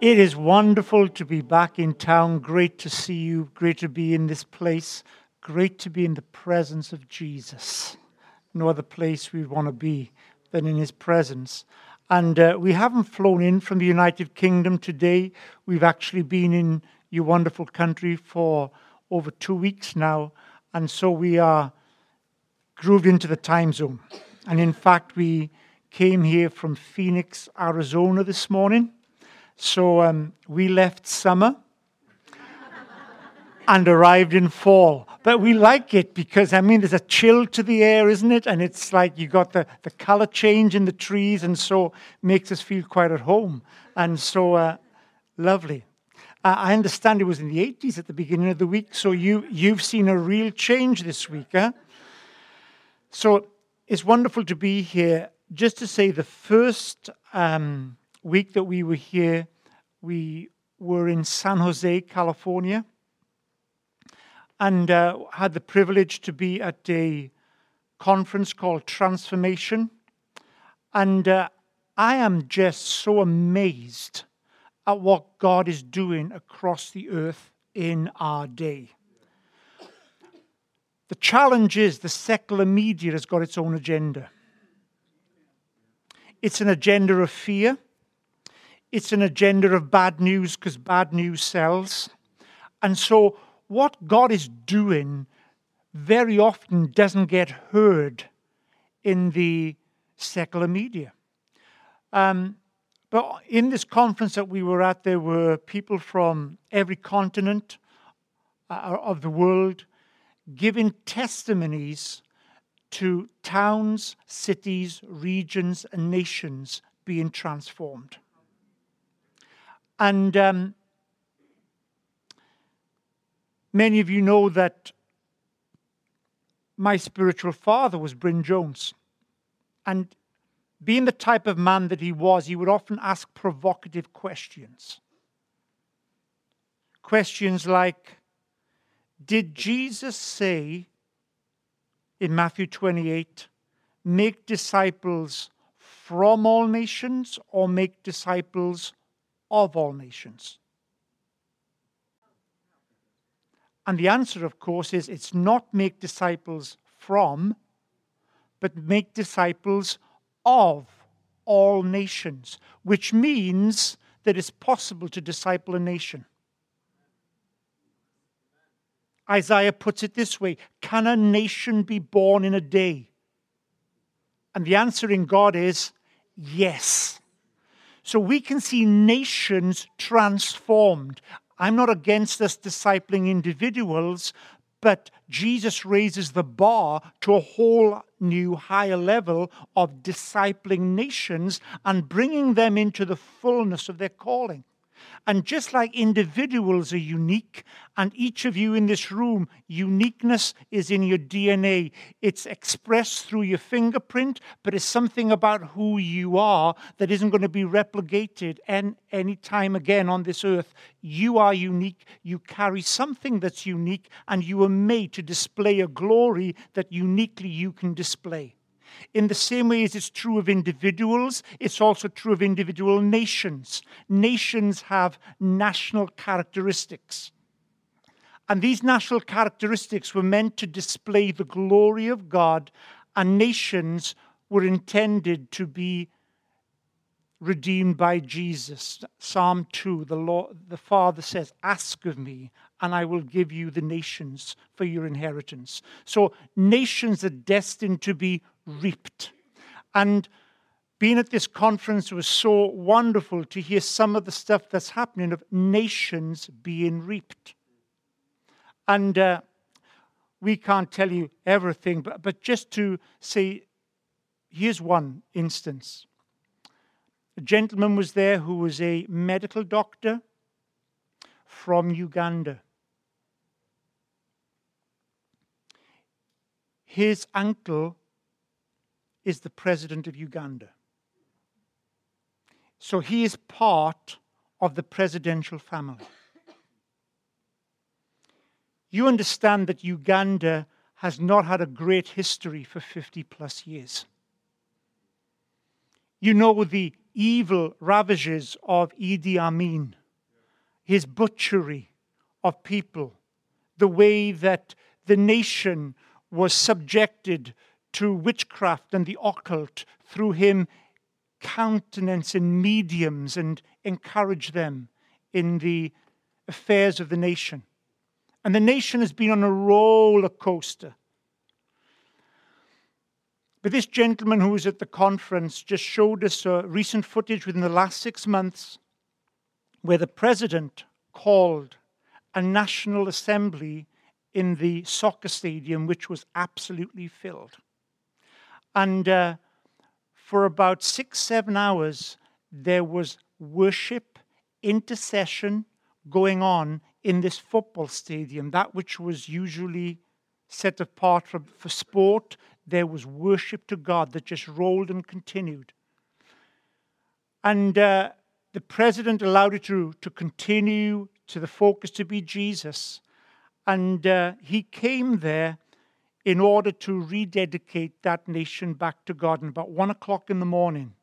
It is wonderful to be back in town. Great to see you. Great to be in this place. Great to be in the presence of Jesus. No other place we want to be than in his presence. And uh, we haven't flown in from the United Kingdom today. We've actually been in your wonderful country for over two weeks now. And so we are grooved into the time zone. And in fact, we came here from Phoenix, Arizona this morning. So um, we left summer and arrived in fall. But we like it because, I mean, there's a chill to the air, isn't it? And it's like you got the, the color change in the trees, and so makes us feel quite at home. And so uh, lovely. Uh, I understand it was in the 80s at the beginning of the week, so you, you've seen a real change this week. Huh? So it's wonderful to be here. Just to say, the first um, week that we were here, we were in San Jose, California, and uh, had the privilege to be at a conference called Transformation. And uh, I am just so amazed at what God is doing across the earth in our day. The challenge is the secular media has got its own agenda. It's an agenda of fear. It's an agenda of bad news because bad news sells. And so, what God is doing very often doesn't get heard in the secular media. Um, but in this conference that we were at, there were people from every continent uh, of the world giving testimonies to towns, cities, regions, and nations being transformed. And um, many of you know that my spiritual father was Bryn Jones. And being the type of man that he was, he would often ask provocative questions. Questions like Did Jesus say in Matthew 28, make disciples from all nations or make disciples of all nations? And the answer, of course, is it's not make disciples from, but make disciples of all nations, which means that it's possible to disciple a nation. Isaiah puts it this way Can a nation be born in a day? And the answer in God is yes. So we can see nations transformed. I'm not against us discipling individuals, but Jesus raises the bar to a whole new higher level of discipling nations and bringing them into the fullness of their calling. And just like individuals are unique, and each of you in this room, uniqueness is in your DNA. It's expressed through your fingerprint, but it's something about who you are that isn't going to be replicated any time again on this earth. You are unique. You carry something that's unique, and you are made to display a glory that uniquely you can display. In the same way as it's true of individuals, it's also true of individual nations. Nations have national characteristics. And these national characteristics were meant to display the glory of God, and nations were intended to be redeemed by Jesus. Psalm 2, the, Lord, the Father says, Ask of me, and I will give you the nations for your inheritance. So, nations are destined to be reaped. And being at this conference was so wonderful to hear some of the stuff that's happening of nations being reaped. And uh, we can't tell you everything, but, but just to say, here's one instance. A gentleman was there who was a medical doctor from Uganda. His uncle is the president of Uganda. So he is part of the presidential family. You understand that Uganda has not had a great history for 50 plus years. You know the evil ravages of Idi Amin, his butchery of people, the way that the nation was subjected to witchcraft and the occult through him countenancing mediums and encourage them in the affairs of the nation. And the nation has been on a roller coaster. But this gentleman who was at the conference just showed us uh, recent footage within the last six months where the president called a national assembly in the soccer stadium, which was absolutely filled. And uh, for about six, seven hours, there was worship, intercession going on in this football stadium, that which was usually set apart for, for sport. There was worship to God that just rolled and continued. And uh, the president allowed it to, to continue, to the focus to be Jesus. And uh, he came there in order to rededicate that nation back to God. And about one o'clock in the morning,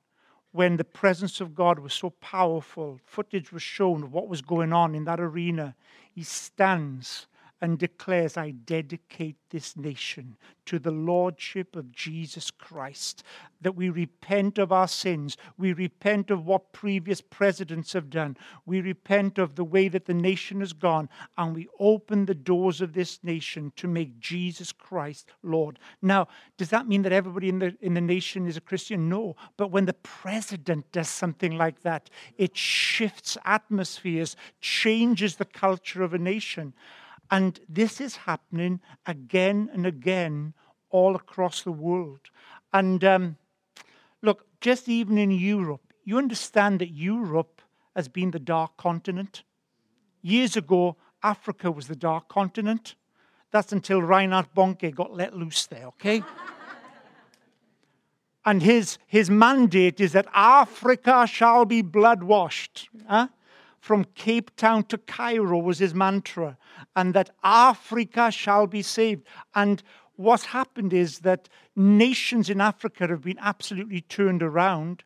when the presence of God was so powerful, footage was shown of what was going on in that arena, he stands and declares, I dedicate this nation to the Lordship of Jesus Christ. That we repent of our sins. We repent of what previous presidents have done. We repent of the way that the nation has gone. And we open the doors of this nation to make Jesus Christ Lord. Now, does that mean that everybody in the, in the nation is a Christian? No. But when the president does something like that, it shifts atmospheres, changes the culture of a nation. And this is happening again and again all across the world. And um, look, just even in Europe, you understand that Europe has been the dark continent. Years ago, Africa was the dark continent. That's until Reinhard Bonnke got let loose there, okay? and his, his mandate is that Africa shall be blood washed. Huh? From Cape Town to Cairo was his mantra, and that Africa shall be saved. And what's happened is that nations in Africa have been absolutely turned around.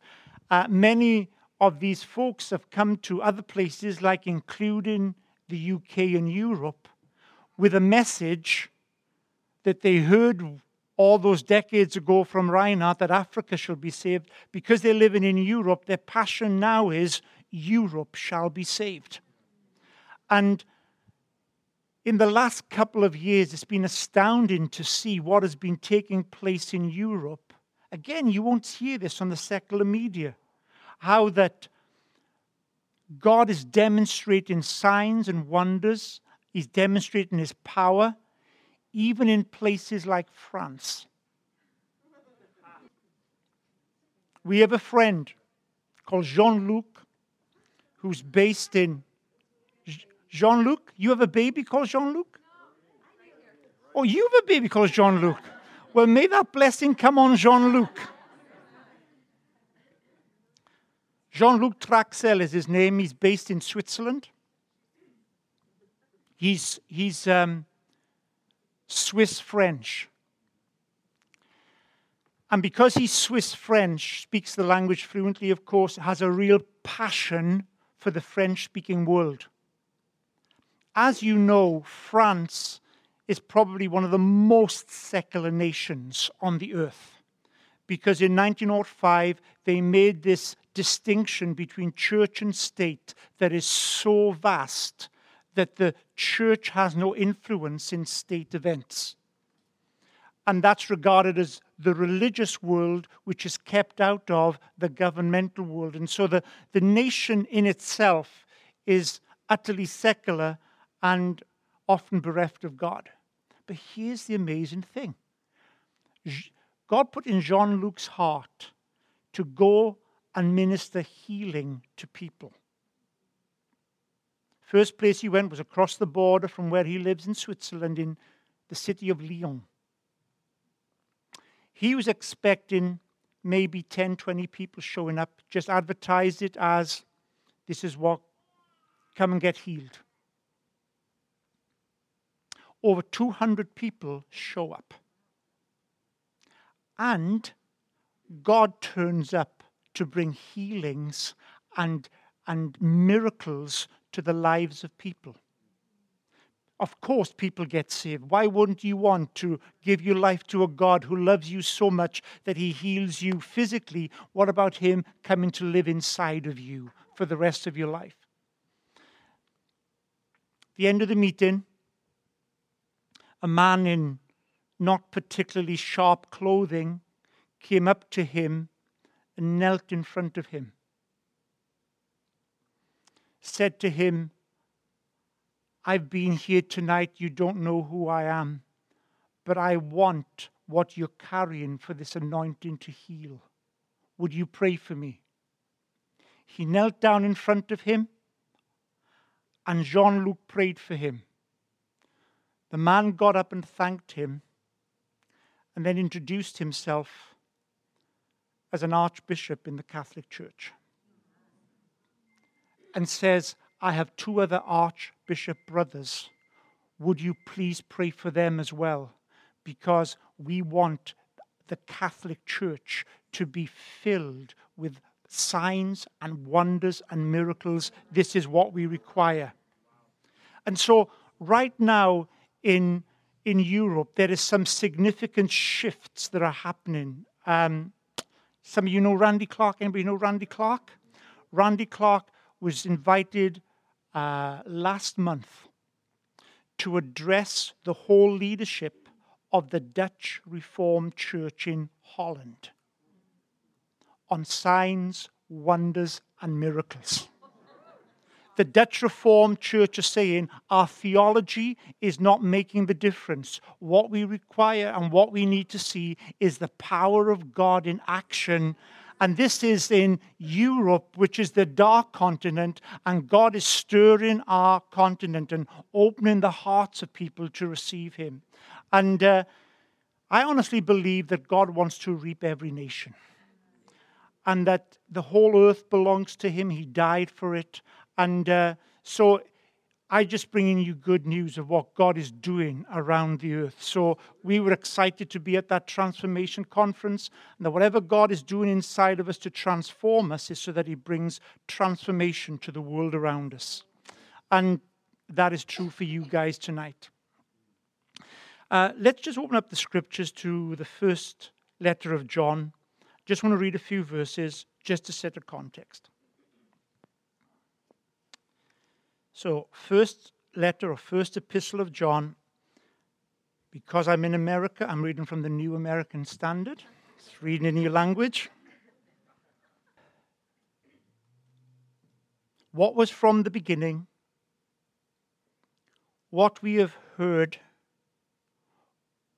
Uh, many of these folks have come to other places, like including the UK and Europe, with a message that they heard all those decades ago from Reinhard that Africa shall be saved. Because they're living in Europe, their passion now is Europe shall be saved. And in the last couple of years, it's been astounding to see what has been taking place in Europe. Again, you won't hear this on the secular media. How that God is demonstrating signs and wonders, He's demonstrating His power, even in places like France. We have a friend called Jean Luc who's based in Jean Luc. You have a baby called Jean Luc? Oh, you have a baby called Jean Luc. Well, may that blessing come on Jean Luc. Jean Luc Trachsel is his name. He's based in Switzerland. He's, he's um, Swiss French. And because he's Swiss French, speaks the language fluently, of course, has a real passion for the French speaking world. As you know, France is probably one of the most secular nations on the earth because in 1905 they made this distinction between church and state that is so vast that the church has no influence in state events. And that's regarded as the religious world, which is kept out of the governmental world. And so the, the nation in itself is utterly secular and often bereft of God. But here's the amazing thing God put in Jean Luc's heart to go and minister healing to people. First place he went was across the border from where he lives in Switzerland, in the city of Lyon. He was expecting maybe 10, 20 people showing up, just advertised it as this is what, come and get healed. Over 200 people show up. And God turns up to bring healings and, and miracles to the lives of people. Of course, people get saved. Why wouldn't you want to give your life to a God who loves you so much that he heals you physically? What about him coming to live inside of you for the rest of your life? The end of the meeting, a man in not particularly sharp clothing came up to him and knelt in front of him, said to him, I've been here tonight. You don't know who I am, but I want what you're carrying for this anointing to heal. Would you pray for me? He knelt down in front of him, and Jean Luc prayed for him. The man got up and thanked him, and then introduced himself as an archbishop in the Catholic Church and says, I have two other archbishop brothers. Would you please pray for them as well? Because we want the Catholic Church to be filled with signs and wonders and miracles. This is what we require. And so, right now in, in Europe, there is some significant shifts that are happening. Um, some of you know Randy Clark. Anybody know Randy Clark? Randy Clark was invited uh, last month to address the whole leadership of the Dutch Reformed Church in Holland on signs, wonders, and miracles. The Dutch Reformed Church is saying our theology is not making the difference. What we require and what we need to see is the power of God in action and this is in Europe, which is the dark continent. And God is stirring our continent and opening the hearts of people to receive Him. And uh, I honestly believe that God wants to reap every nation. And that the whole earth belongs to Him. He died for it. And uh, so I just bringing you good news of what God is doing around the earth. So we were excited to be at that transformation conference, and that whatever God is doing inside of us to transform us is so that He brings transformation to the world around us. And that is true for you guys tonight. Uh, let's just open up the scriptures to the first letter of John. Just want to read a few verses just to set a context. So, first letter or first epistle of John, because I'm in America, I'm reading from the New American Standard. It's reading in your language. What was from the beginning, what we have heard,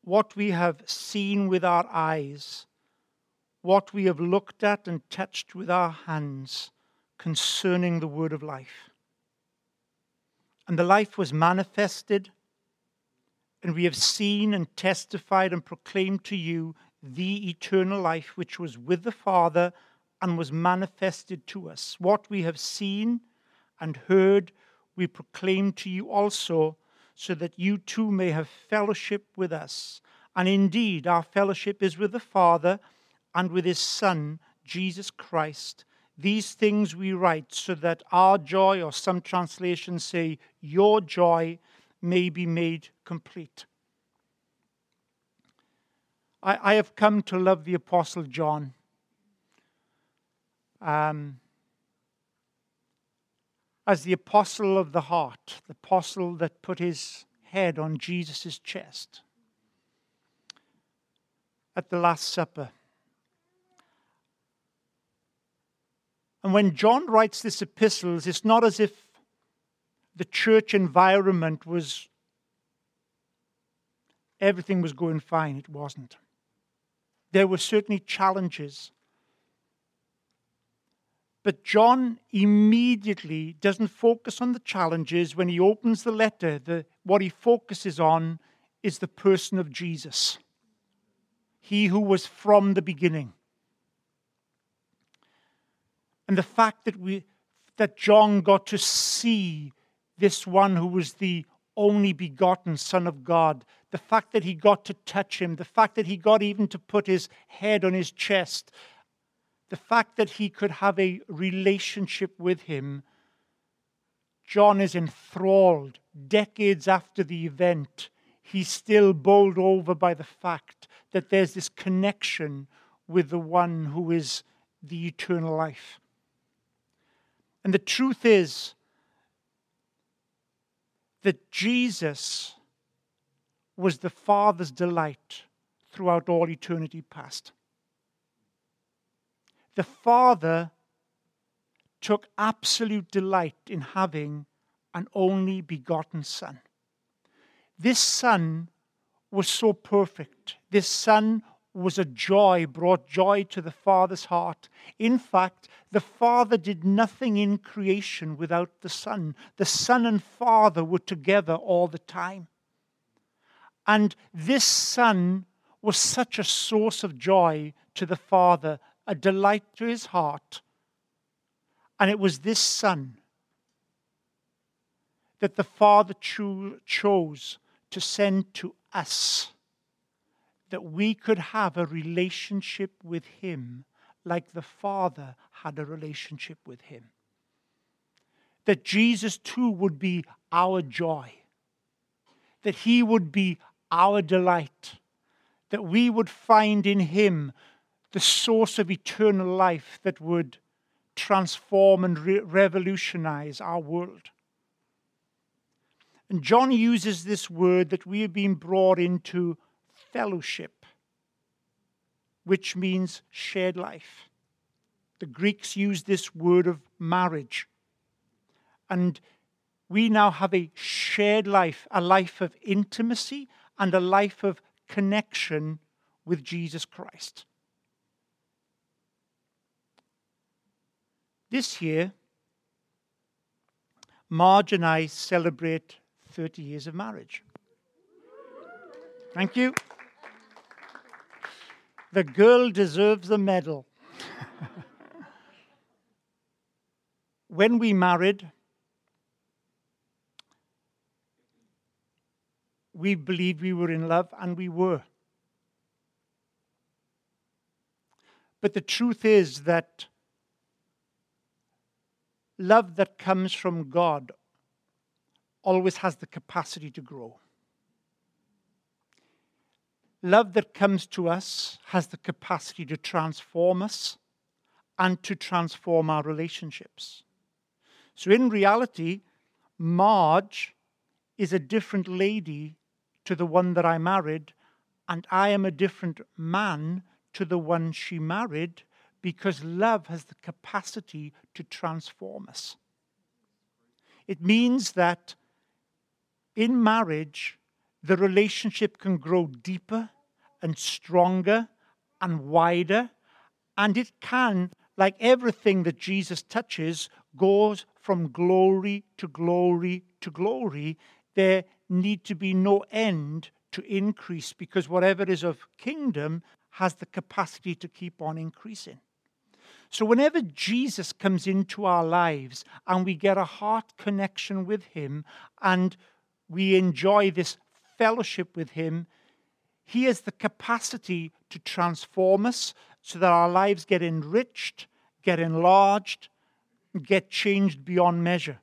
what we have seen with our eyes, what we have looked at and touched with our hands concerning the word of life. And the life was manifested, and we have seen and testified and proclaimed to you the eternal life which was with the Father and was manifested to us. What we have seen and heard, we proclaim to you also, so that you too may have fellowship with us. And indeed, our fellowship is with the Father and with his Son, Jesus Christ. These things we write so that our joy, or some translations say, your joy, may be made complete. I, I have come to love the Apostle John. Um, as the apostle of the heart, the apostle that put his head on Jesus' chest at the Last Supper. And when John writes this epistles, it's not as if the church environment was everything was going fine. It wasn't. There were certainly challenges. But John immediately doesn't focus on the challenges when he opens the letter. The, what he focuses on is the person of Jesus, he who was from the beginning. And the fact that, we, that John got to see this one who was the only begotten Son of God, the fact that he got to touch him, the fact that he got even to put his head on his chest, the fact that he could have a relationship with him, John is enthralled. Decades after the event, he's still bowled over by the fact that there's this connection with the one who is the eternal life. And the truth is that Jesus was the Father's delight throughout all eternity past. The Father took absolute delight in having an only begotten Son. This Son was so perfect. This Son was a joy, brought joy to the Father's heart. In fact, the Father did nothing in creation without the Son. The Son and Father were together all the time. And this Son was such a source of joy to the Father, a delight to his heart. And it was this Son that the Father cho- chose to send to us that we could have a relationship with Him like the Father had a relationship with Him. That Jesus too would be our joy, that He would be our delight, that we would find in Him the source of eternal life that would transform and re- revolutionize our world. And John uses this word that we have been brought into fellowship, which means shared life. The Greeks used this word of marriage. And we now have a shared life, a life of intimacy and a life of connection with Jesus Christ. This year, Marge and I celebrate 30 years of marriage. Thank you. The girl deserves a medal. when we married, we believed we were in love, and we were. But the truth is that love that comes from God always has the capacity to grow love that comes to us has the capacity to transform us and to transform our relationships. So, in reality, Marge is a different lady to the one that I married, and I am a different man to the one she married because love has the capacity to transform us. It means that in marriage, the relationship can grow deeper and stronger and wider. And it can, like everything that Jesus touches, goes from glory to glory to glory. There need to be no end to increase because whatever is of kingdom has the capacity to keep on increasing. So, whenever Jesus comes into our lives and we get a heart connection with Him and we enjoy this fellowship with Him, He has the capacity to transform us so that our lives get enriched, get enlarged, get changed beyond measure.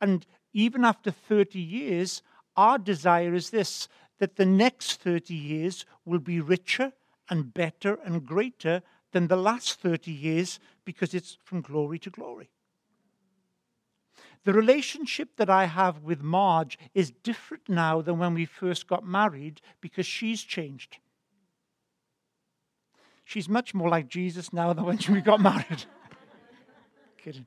And even after 30 years, our desire is this that the next 30 years will be richer and better and greater than the last 30 years because it's from glory to glory. The relationship that I have with Marge is different now than when we first got married because she's changed. She's much more like Jesus now than when we got married. Kidding.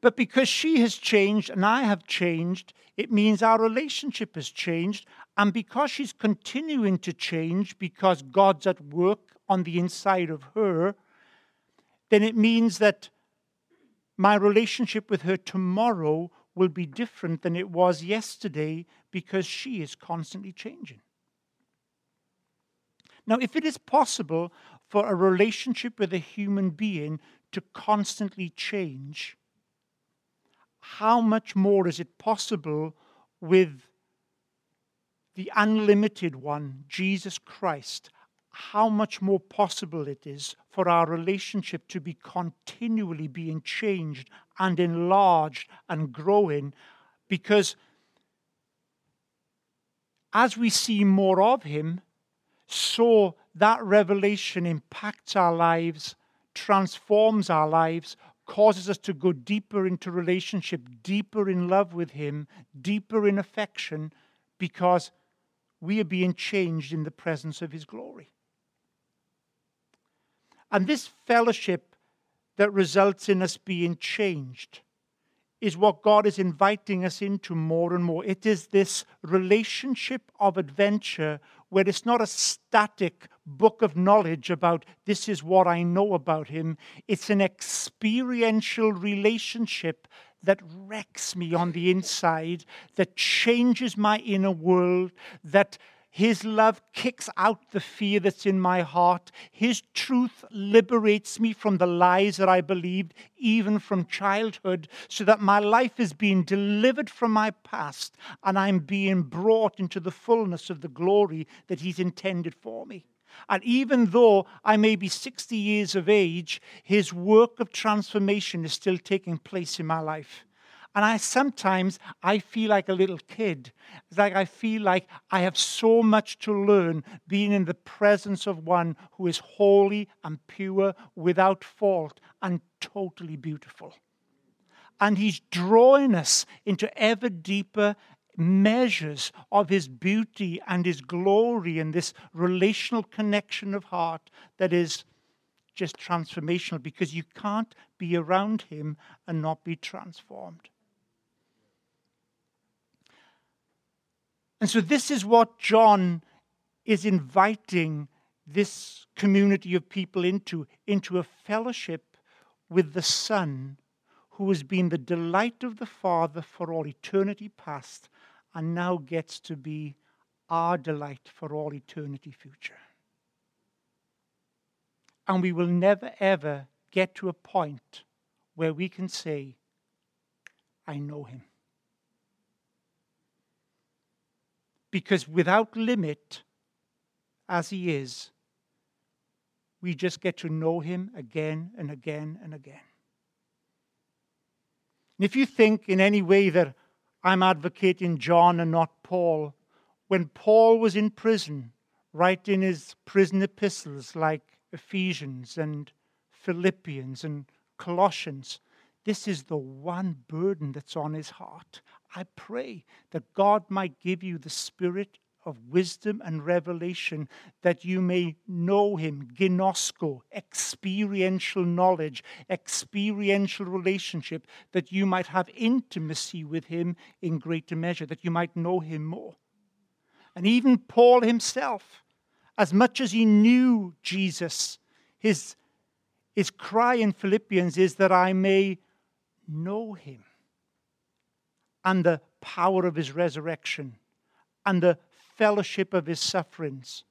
But because she has changed and I have changed, it means our relationship has changed. And because she's continuing to change, because God's at work on the inside of her, then it means that my relationship with her tomorrow will be different than it was yesterday because she is constantly changing. Now, if it is possible for a relationship with a human being to constantly change, how much more is it possible with the unlimited one, Jesus Christ, how much more possible it is for our relationship to be continually being changed and enlarged and growing. Because as we see more of him so that revelation impacts our lives transforms our lives causes us to go deeper into relationship deeper in love with him deeper in affection because we are being changed in the presence of his glory and this fellowship that results in us being changed is what God is inviting us into more and more. It is this relationship of adventure where it's not a static book of knowledge about this is what I know about Him. It's an experiential relationship that wrecks me on the inside, that changes my inner world, that his love kicks out the fear that's in my heart. His truth liberates me from the lies that I believed, even from childhood, so that my life is being delivered from my past and I'm being brought into the fullness of the glory that He's intended for me. And even though I may be 60 years of age, His work of transformation is still taking place in my life. And I sometimes I feel like a little kid. It's like I feel like I have so much to learn being in the presence of one who is holy and pure, without fault, and totally beautiful. And he's drawing us into ever deeper measures of his beauty and his glory and this relational connection of heart that is just transformational because you can't be around him and not be transformed. And so, this is what John is inviting this community of people into into a fellowship with the Son, who has been the delight of the Father for all eternity past and now gets to be our delight for all eternity future. And we will never ever get to a point where we can say, I know him. Because without limit, as He is, we just get to know Him again and again and again. And if you think in any way that I'm advocating John and not Paul, when Paul was in prison, writing his prison epistles like Ephesians and Philippians and Colossians, this is the one burden that's on his heart. I pray that God might give you the spirit of wisdom and revelation that you may know him, ginosko, experiential knowledge, experiential relationship, that you might have intimacy with him in greater measure, that you might know him more. And even Paul himself, as much as he knew Jesus, his, his cry in Philippians is that I may know him and the power of his resurrection and the fellowship of his sufferings,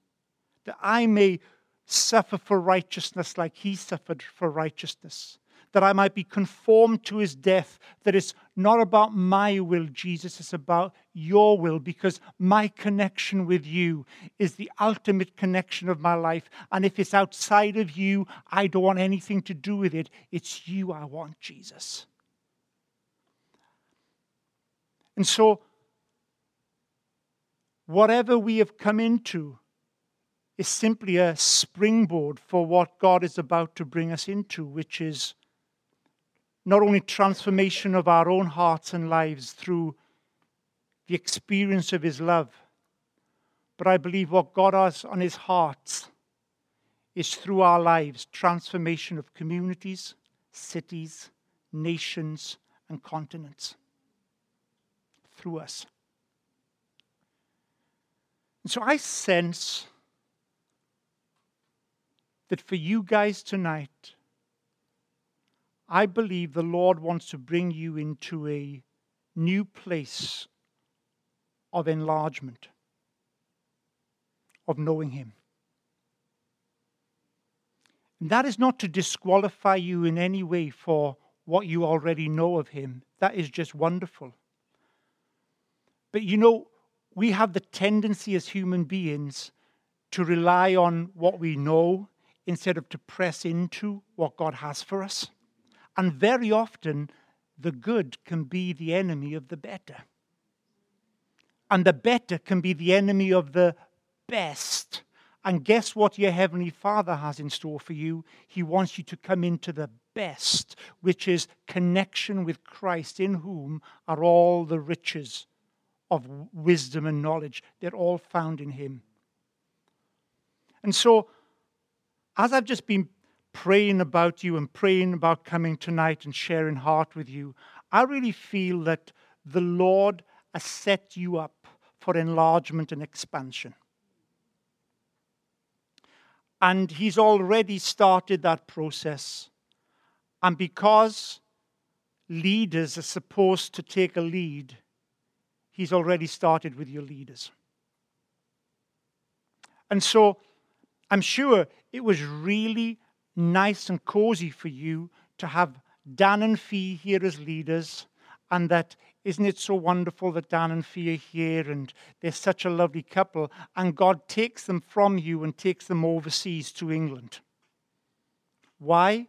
that I may suffer for righteousness like he suffered for righteousness, that I might be conformed to his death, that it's not about my will, Jesus, it's about your will, because my connection with you is the ultimate connection of my life. And if it's outside of you, I don't want anything to do with it. It's you I want, Jesus. And so, whatever we have come into is simply a springboard for what God is about to bring us into, which is not only transformation of our own hearts and lives through the experience of His love, but I believe what God has on His heart is through our lives transformation of communities, cities, nations, and continents through us. And so I sense that for you guys tonight, I believe the Lord wants to bring you into a new place of enlargement, of knowing Him. And that is not to disqualify you in any way for what you already know of Him. That is just wonderful. But you know, we have the tendency as human beings to rely on what we know instead of to press into what God has for us. And very often, the good can be the enemy of the better. And the better can be the enemy of the best. And guess what your Heavenly Father has in store for you? He wants you to come into the best, which is connection with Christ, in whom are all the riches of wisdom and knowledge. They're all found in Him. And so, as I've just been praying about you and praying about coming tonight and sharing heart with you, I really feel that the Lord has set you up for enlargement and expansion. And He's already started that process. And because leaders are supposed to take a lead, He's already started with your leaders. And so I'm sure it was really nice and cozy for you to have Dan and Fee here as leaders, and that isn't it so wonderful that Dan and Fee are here and they're such a lovely couple, and God takes them from you and takes them overseas to England. Why?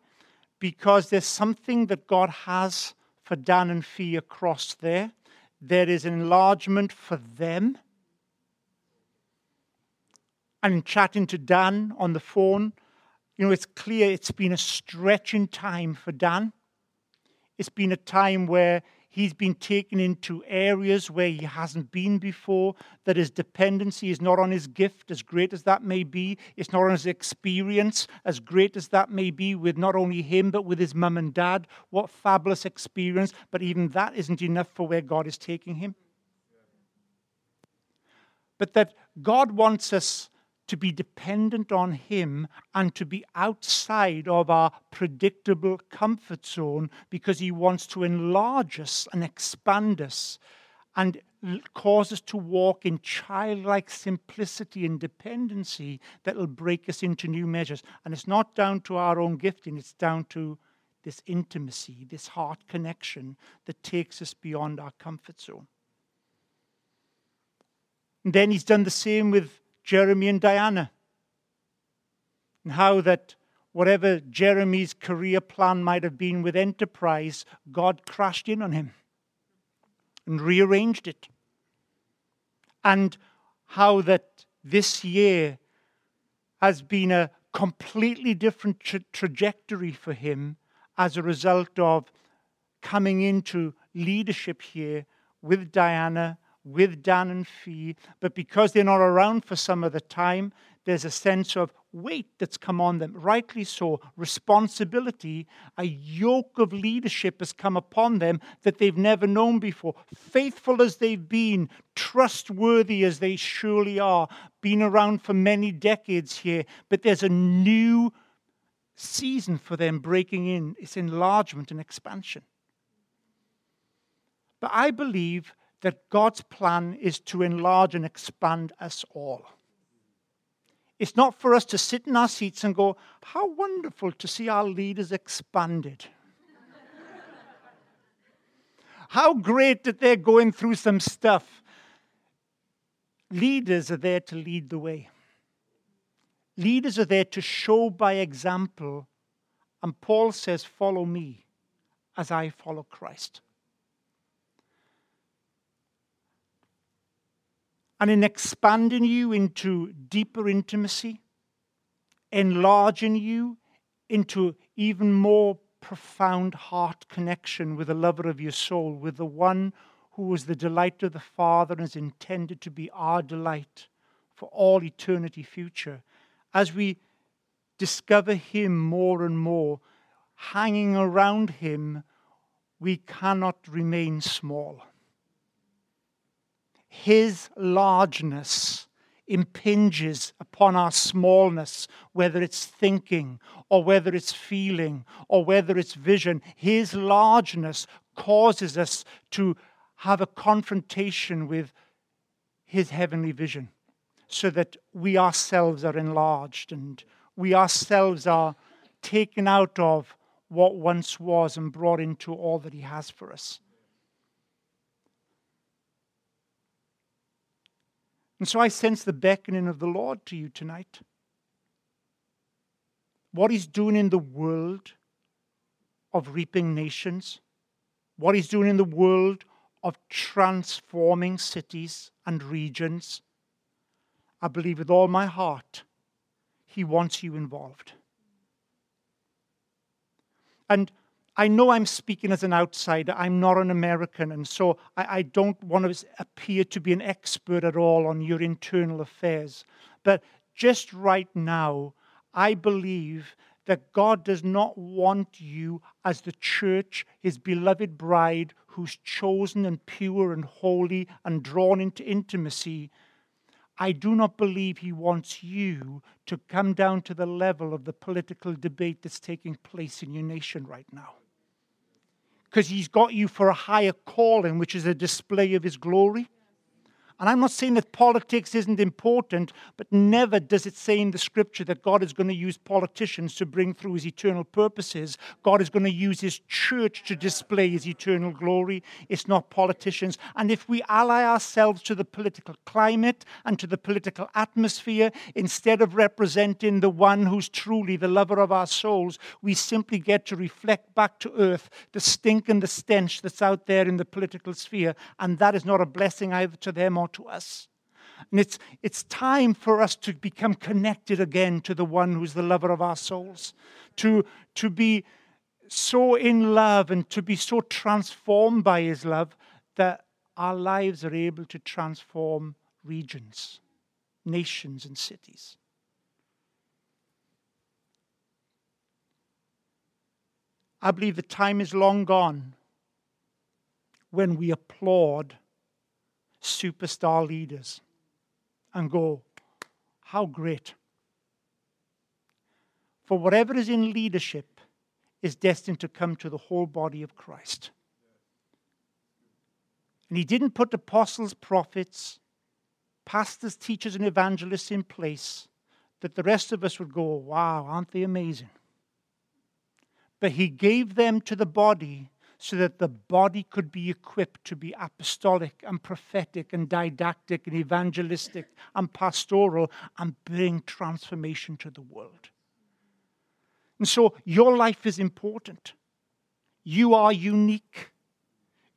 Because there's something that God has for Dan and Fee across there. There is an enlargement for them and in chatting to Dan on the phone, you know, it's clear it's been a stretching time for Dan. It's been a time where he's been taken into areas where he hasn't been before, that his dependency is not on his gift, as great as that may be. It's not on his experience, as great as that may be, with not only him, but with his mum and dad. What fabulous experience, but even that isn't enough for where God is taking him. But that God wants us to be dependent on Him and to be outside of our predictable comfort zone because He wants to enlarge us and expand us and cause us to walk in childlike simplicity and dependency that will break us into new measures. And it's not down to our own gifting, it's down to this intimacy, this heart connection that takes us beyond our comfort zone. And then he's done the same with Jeremy and Diana. And how that whatever Jeremy's career plan might have been with enterprise, God crashed in on him and rearranged it. And how that this year has been a completely different tra- trajectory for him as a result of coming into leadership here with Diana with Dan and Fee, but because they're not around for some of the time, there's a sense of weight that's come on them. Rightly so, responsibility, a yoke of leadership has come upon them that they've never known before. Faithful as they've been, trustworthy as they surely are, been around for many decades here, but there's a new season for them breaking in. It's enlargement and expansion. But I believe that God's plan is to enlarge and expand us all. It's not for us to sit in our seats and go, How wonderful to see our leaders expanded. How great that they're going through some stuff. Leaders are there to lead the way. Leaders are there to show by example. And Paul says, Follow me as I follow Christ. And in expanding you into deeper intimacy, enlarging you into even more profound heart connection with the lover of your soul, with the one who was the delight of the Father and is intended to be our delight for all eternity future. As we discover Him more and more, hanging around Him, we cannot remain small. His largeness impinges upon our smallness, whether it's thinking or whether it's feeling or whether it's vision. His largeness causes us to have a confrontation with His heavenly vision so that we ourselves are enlarged and we ourselves are taken out of what once was and brought into all that He has for us. And so I sense the beckoning of the Lord to you tonight. What He's doing in the world of reaping nations, what He's doing in the world of transforming cities and regions, I believe with all my heart, He wants you involved. And I know I'm speaking as an outsider. I'm not an American, and so I, I, don't want to appear to be an expert at all on your internal affairs. But just right now, I believe that God does not want you as the church, his beloved bride, who's chosen and pure and holy and drawn into intimacy. I do not believe he wants you to come down to the level of the political debate that's taking place in your nation right now. Because he's got you for a higher calling, which is a display of his glory. And I'm not saying that politics isn't important, but never does it say in the scripture that God is going to use politicians to bring through his eternal purposes. God is going to use his church to display his eternal glory. It's not politicians. And if we ally ourselves to the political climate and to the political atmosphere, instead of representing the one who's truly the lover of our souls, we simply get to reflect back to earth the stink and the stench that's out there in the political sphere. And that is not a blessing either to them or to us. And it's, it's time for us to become connected again to the one who's the lover of our souls, to, to be so in love and to be so transformed by his love that our lives are able to transform regions, nations, and cities. I believe the time is long gone when we applaud superstar leaders and go, How great! For whatever is in leadership is destined to come to the whole body of Christ. And he didn't put apostles, prophets, pastors, teachers, and evangelists in place that the rest of us would go, Wow, aren't they amazing? But he gave them to the body so that the body could be equipped to be apostolic and prophetic and didactic and evangelistic and pastoral and bring transformation to the world. And so your life is important. You are unique.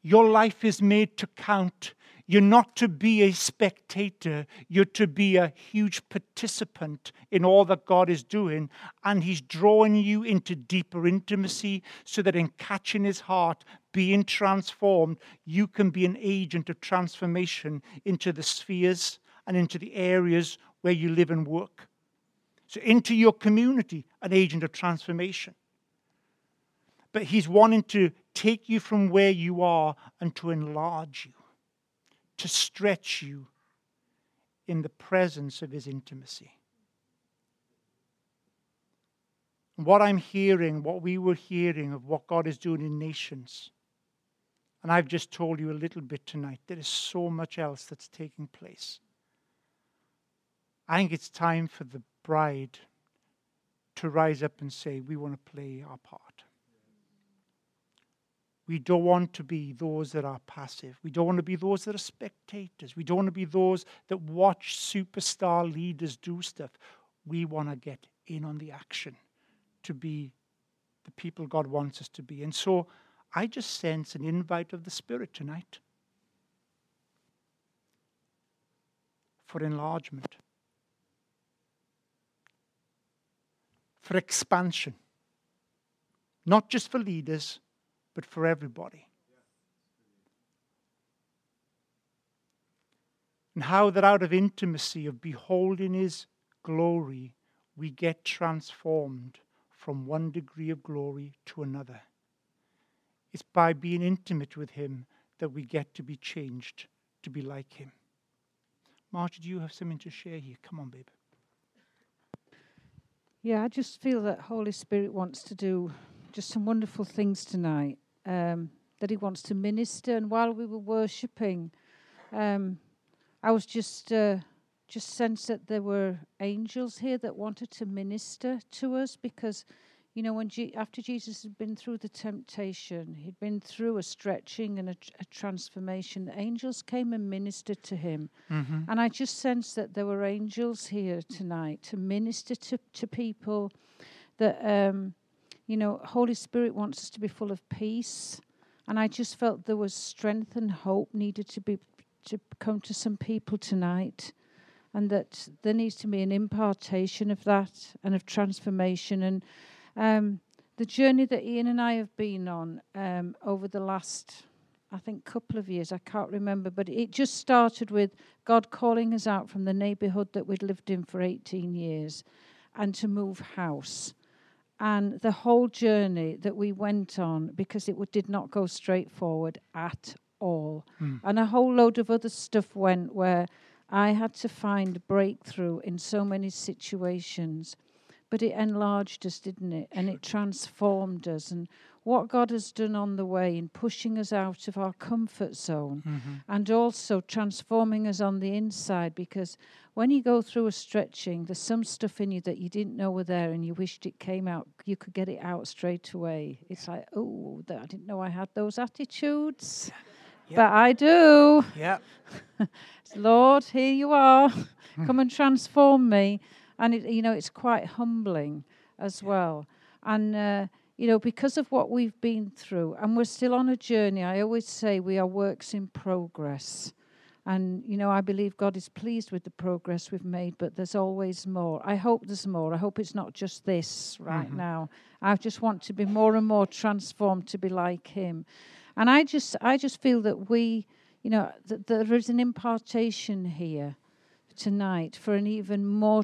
Your life is made to count. You're not to be a spectator, you're to be a huge participant in all that God is doing. And He's drawing you into deeper intimacy so that in catching His heart, being transformed, you can be an agent of transformation into the spheres and into the areas where you live and work. So, into your community, an agent of transformation. But He's wanting to take you from where you are and to enlarge you to stretch you in the presence of his intimacy. What I'm hearing, what we were hearing of what God is doing in nations, and I've just told you a little bit tonight, there is so much else that's taking place. I think it's time for the bride to rise up and say, We want to play our part. We don't want to be those that are passive. We don't want to be those that are spectators. We don't want to be those that watch superstar leaders do stuff. We want to get in on the action to be the people God wants us to be. And so I just sense an invite of the Spirit tonight for enlargement, for expansion, not just for leaders but for everybody. And how that out of intimacy, of beholding His glory, we get transformed from one degree of glory to another. It's by being intimate with Him that we get to be changed to be like Him. Margie, do you have something to share here? Come on, babe. Yeah, I just feel that Holy Spirit wants to do just some wonderful things tonight um, that he wants to minister. And while we were worshipping, um, I was just uh, just sensed that there were angels here that wanted to minister to us because, you know, when Je- after Jesus had been through the temptation, he'd been through a stretching and a, a transformation. The angels came and ministered to him, Mm-hmm. and I just sensed that there were angels here tonight to minister to to people. That um, you know, Holy Spirit wants us to be full of peace, and I just felt there was strength and hope needed to be to come to some people tonight and that there needs to be an impartation of that and of transformation. And um, the journey that Ian and I have been on um, over the last, I think, couple of years, I can't remember, but it just started with God calling us out from the neighbourhood that we'd lived in for 18 years and to move house. And the whole journey that we went on, because it w- did not go straight forward at all. Mm. And a whole load of other stuff went where I had to find breakthrough in so many situations. But it enlarged us, didn't it? And it transformed us. And what God has done on the way in pushing us out of our comfort zone Mm-hmm. and also transforming us on the inside because when you go through a stretching, there's some stuff in you that you didn't know were there and you wished it came out. You could get it out straight away. It's like, oh, I didn't know I had those attitudes. Yeah. But I do. Yeah. Lord, here you are. Come and transform me. And, it, you know, it's quite humbling as well. And, uh, you know, because of what we've been through, and we're still on a journey, I always say we are works in progress. And, you know, I believe God is pleased with the progress we've made, but there's always more. I hope there's more. I hope it's not just this right Mhm. now. I just want to be more and more transformed to be like Him. And I just, I just feel that we, you know, that there is an impartation here tonight for an even more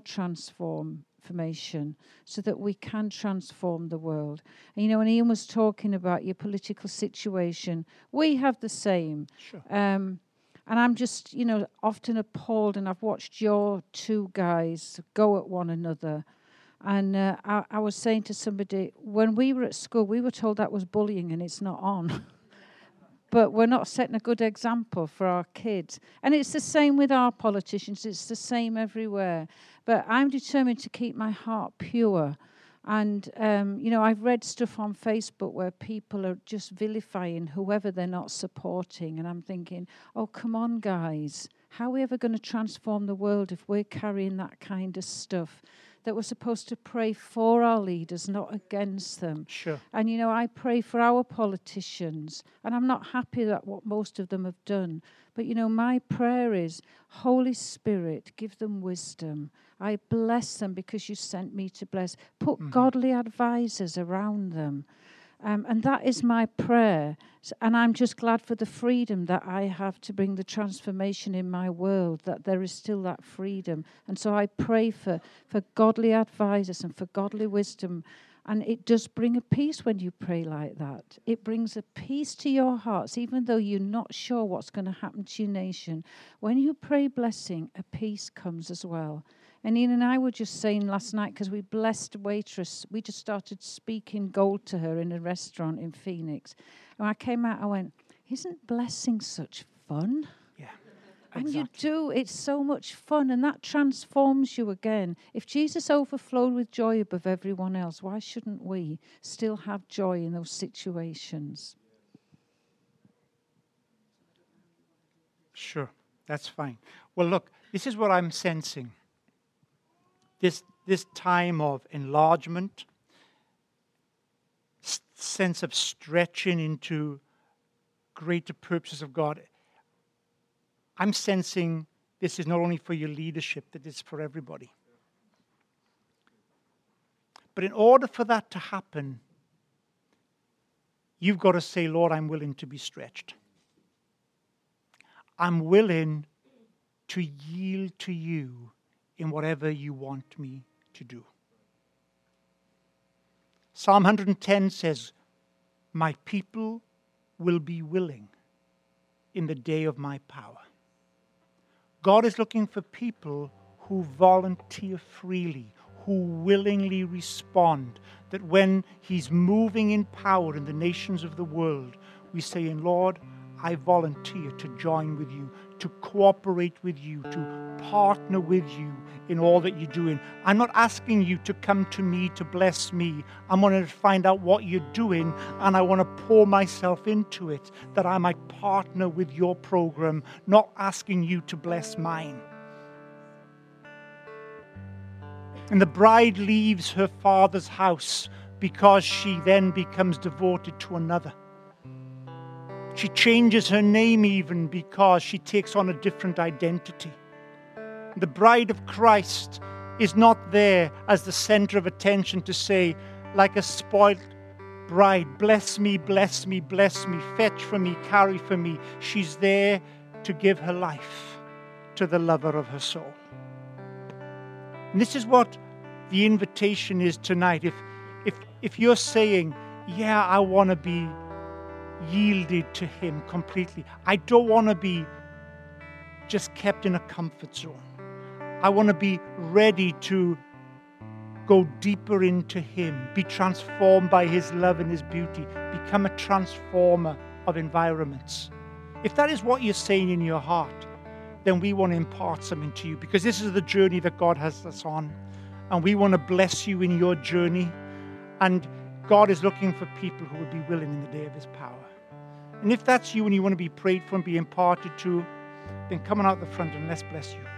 transformation so that we can transform the world. And, you know, when Ian was talking about your political situation, we have the same. Sure. Um, and I'm just, you know, often appalled, and I've watched your two guys go at one another. And uh, I, I was saying to somebody, when we were at school, we were told that was bullying and it's not on. but we're not setting a good example for our kids. And it's the same with our politicians, it's the same everywhere. But I'm determined to keep my heart pure. And, um, you know, I've read stuff on Facebook where people are just vilifying whoever they're not supporting. And I'm thinking, oh, come on, guys. How are we ever going to transform the world if we're carrying that kind of stuff? That we're supposed to pray for our leaders, not against them. Sure. And you know, I pray for our politicians, and I'm not happy that what most of them have done. But you know, my prayer is, Holy Spirit, give them wisdom. I bless them because you sent me to bless. Put Mhm. godly advisors around them. Um, and that is my prayer. And I'm just glad for the freedom that I have to bring the transformation in my world, that there is still that freedom. And so I pray for, for godly advisors and for godly wisdom. And it does bring a peace when you pray like that. It brings a peace to your hearts, even though you're not sure what's going to happen to your nation. When you pray blessing, a peace comes as well. And Ian and I were just saying last night, because we blessed a waitress, we just started speaking gold to her in a restaurant in Phoenix. And when I came out, I went, Isn't blessing such fun? Yeah. And you do, it's so much fun, and that transforms you again. If Jesus overflowed with joy above everyone else, why shouldn't we still have joy in those situations? Sure. That's fine. Well, look, this is what I'm sensing. This, this time of enlargement, s- sense of stretching into greater purposes of God. I'm sensing this is not only for your leadership, that it's for everybody. But in order for that to happen, you've got to say, Lord, I'm willing to be stretched. I'm willing to yield to you in whatever you want me to do. Psalm 110 says, My people will be willing in the day of my power. God is looking for people who volunteer freely, who willingly respond. That when He's moving in power in the nations of the world, we say, in Lord, I volunteer to join with you, to cooperate with you, to partner with you in all that you're doing. I'm not asking you to come to me to bless me. I'm wanting to find out what you're doing and I want to pour myself into it that I might partner with your program, not asking you to bless mine. And the bride leaves her father's house because she then becomes devoted to another. She changes her name even because she takes on a different identity. The bride of Christ is not there as the center of attention to say, like a spoiled bride, bless me, bless me, bless me, fetch for me, carry for me. She's there to give her life to the lover of her soul. And this is what the invitation is tonight. If, if, if you're saying, Yeah, I want to be yielded to Him completely. I don't want to be just kept in a comfort zone. I want to be ready to go deeper into Him, be transformed by His love and His beauty, become a transformer of environments. If that is what you're saying in your heart, then we want to impart something to you because this is the journey that God has us on. And we want to bless you in your journey. And God is looking for people who will be willing in the day of His power. And if that's you and you want to be prayed for and be imparted to, then come on out the front and let's bless you.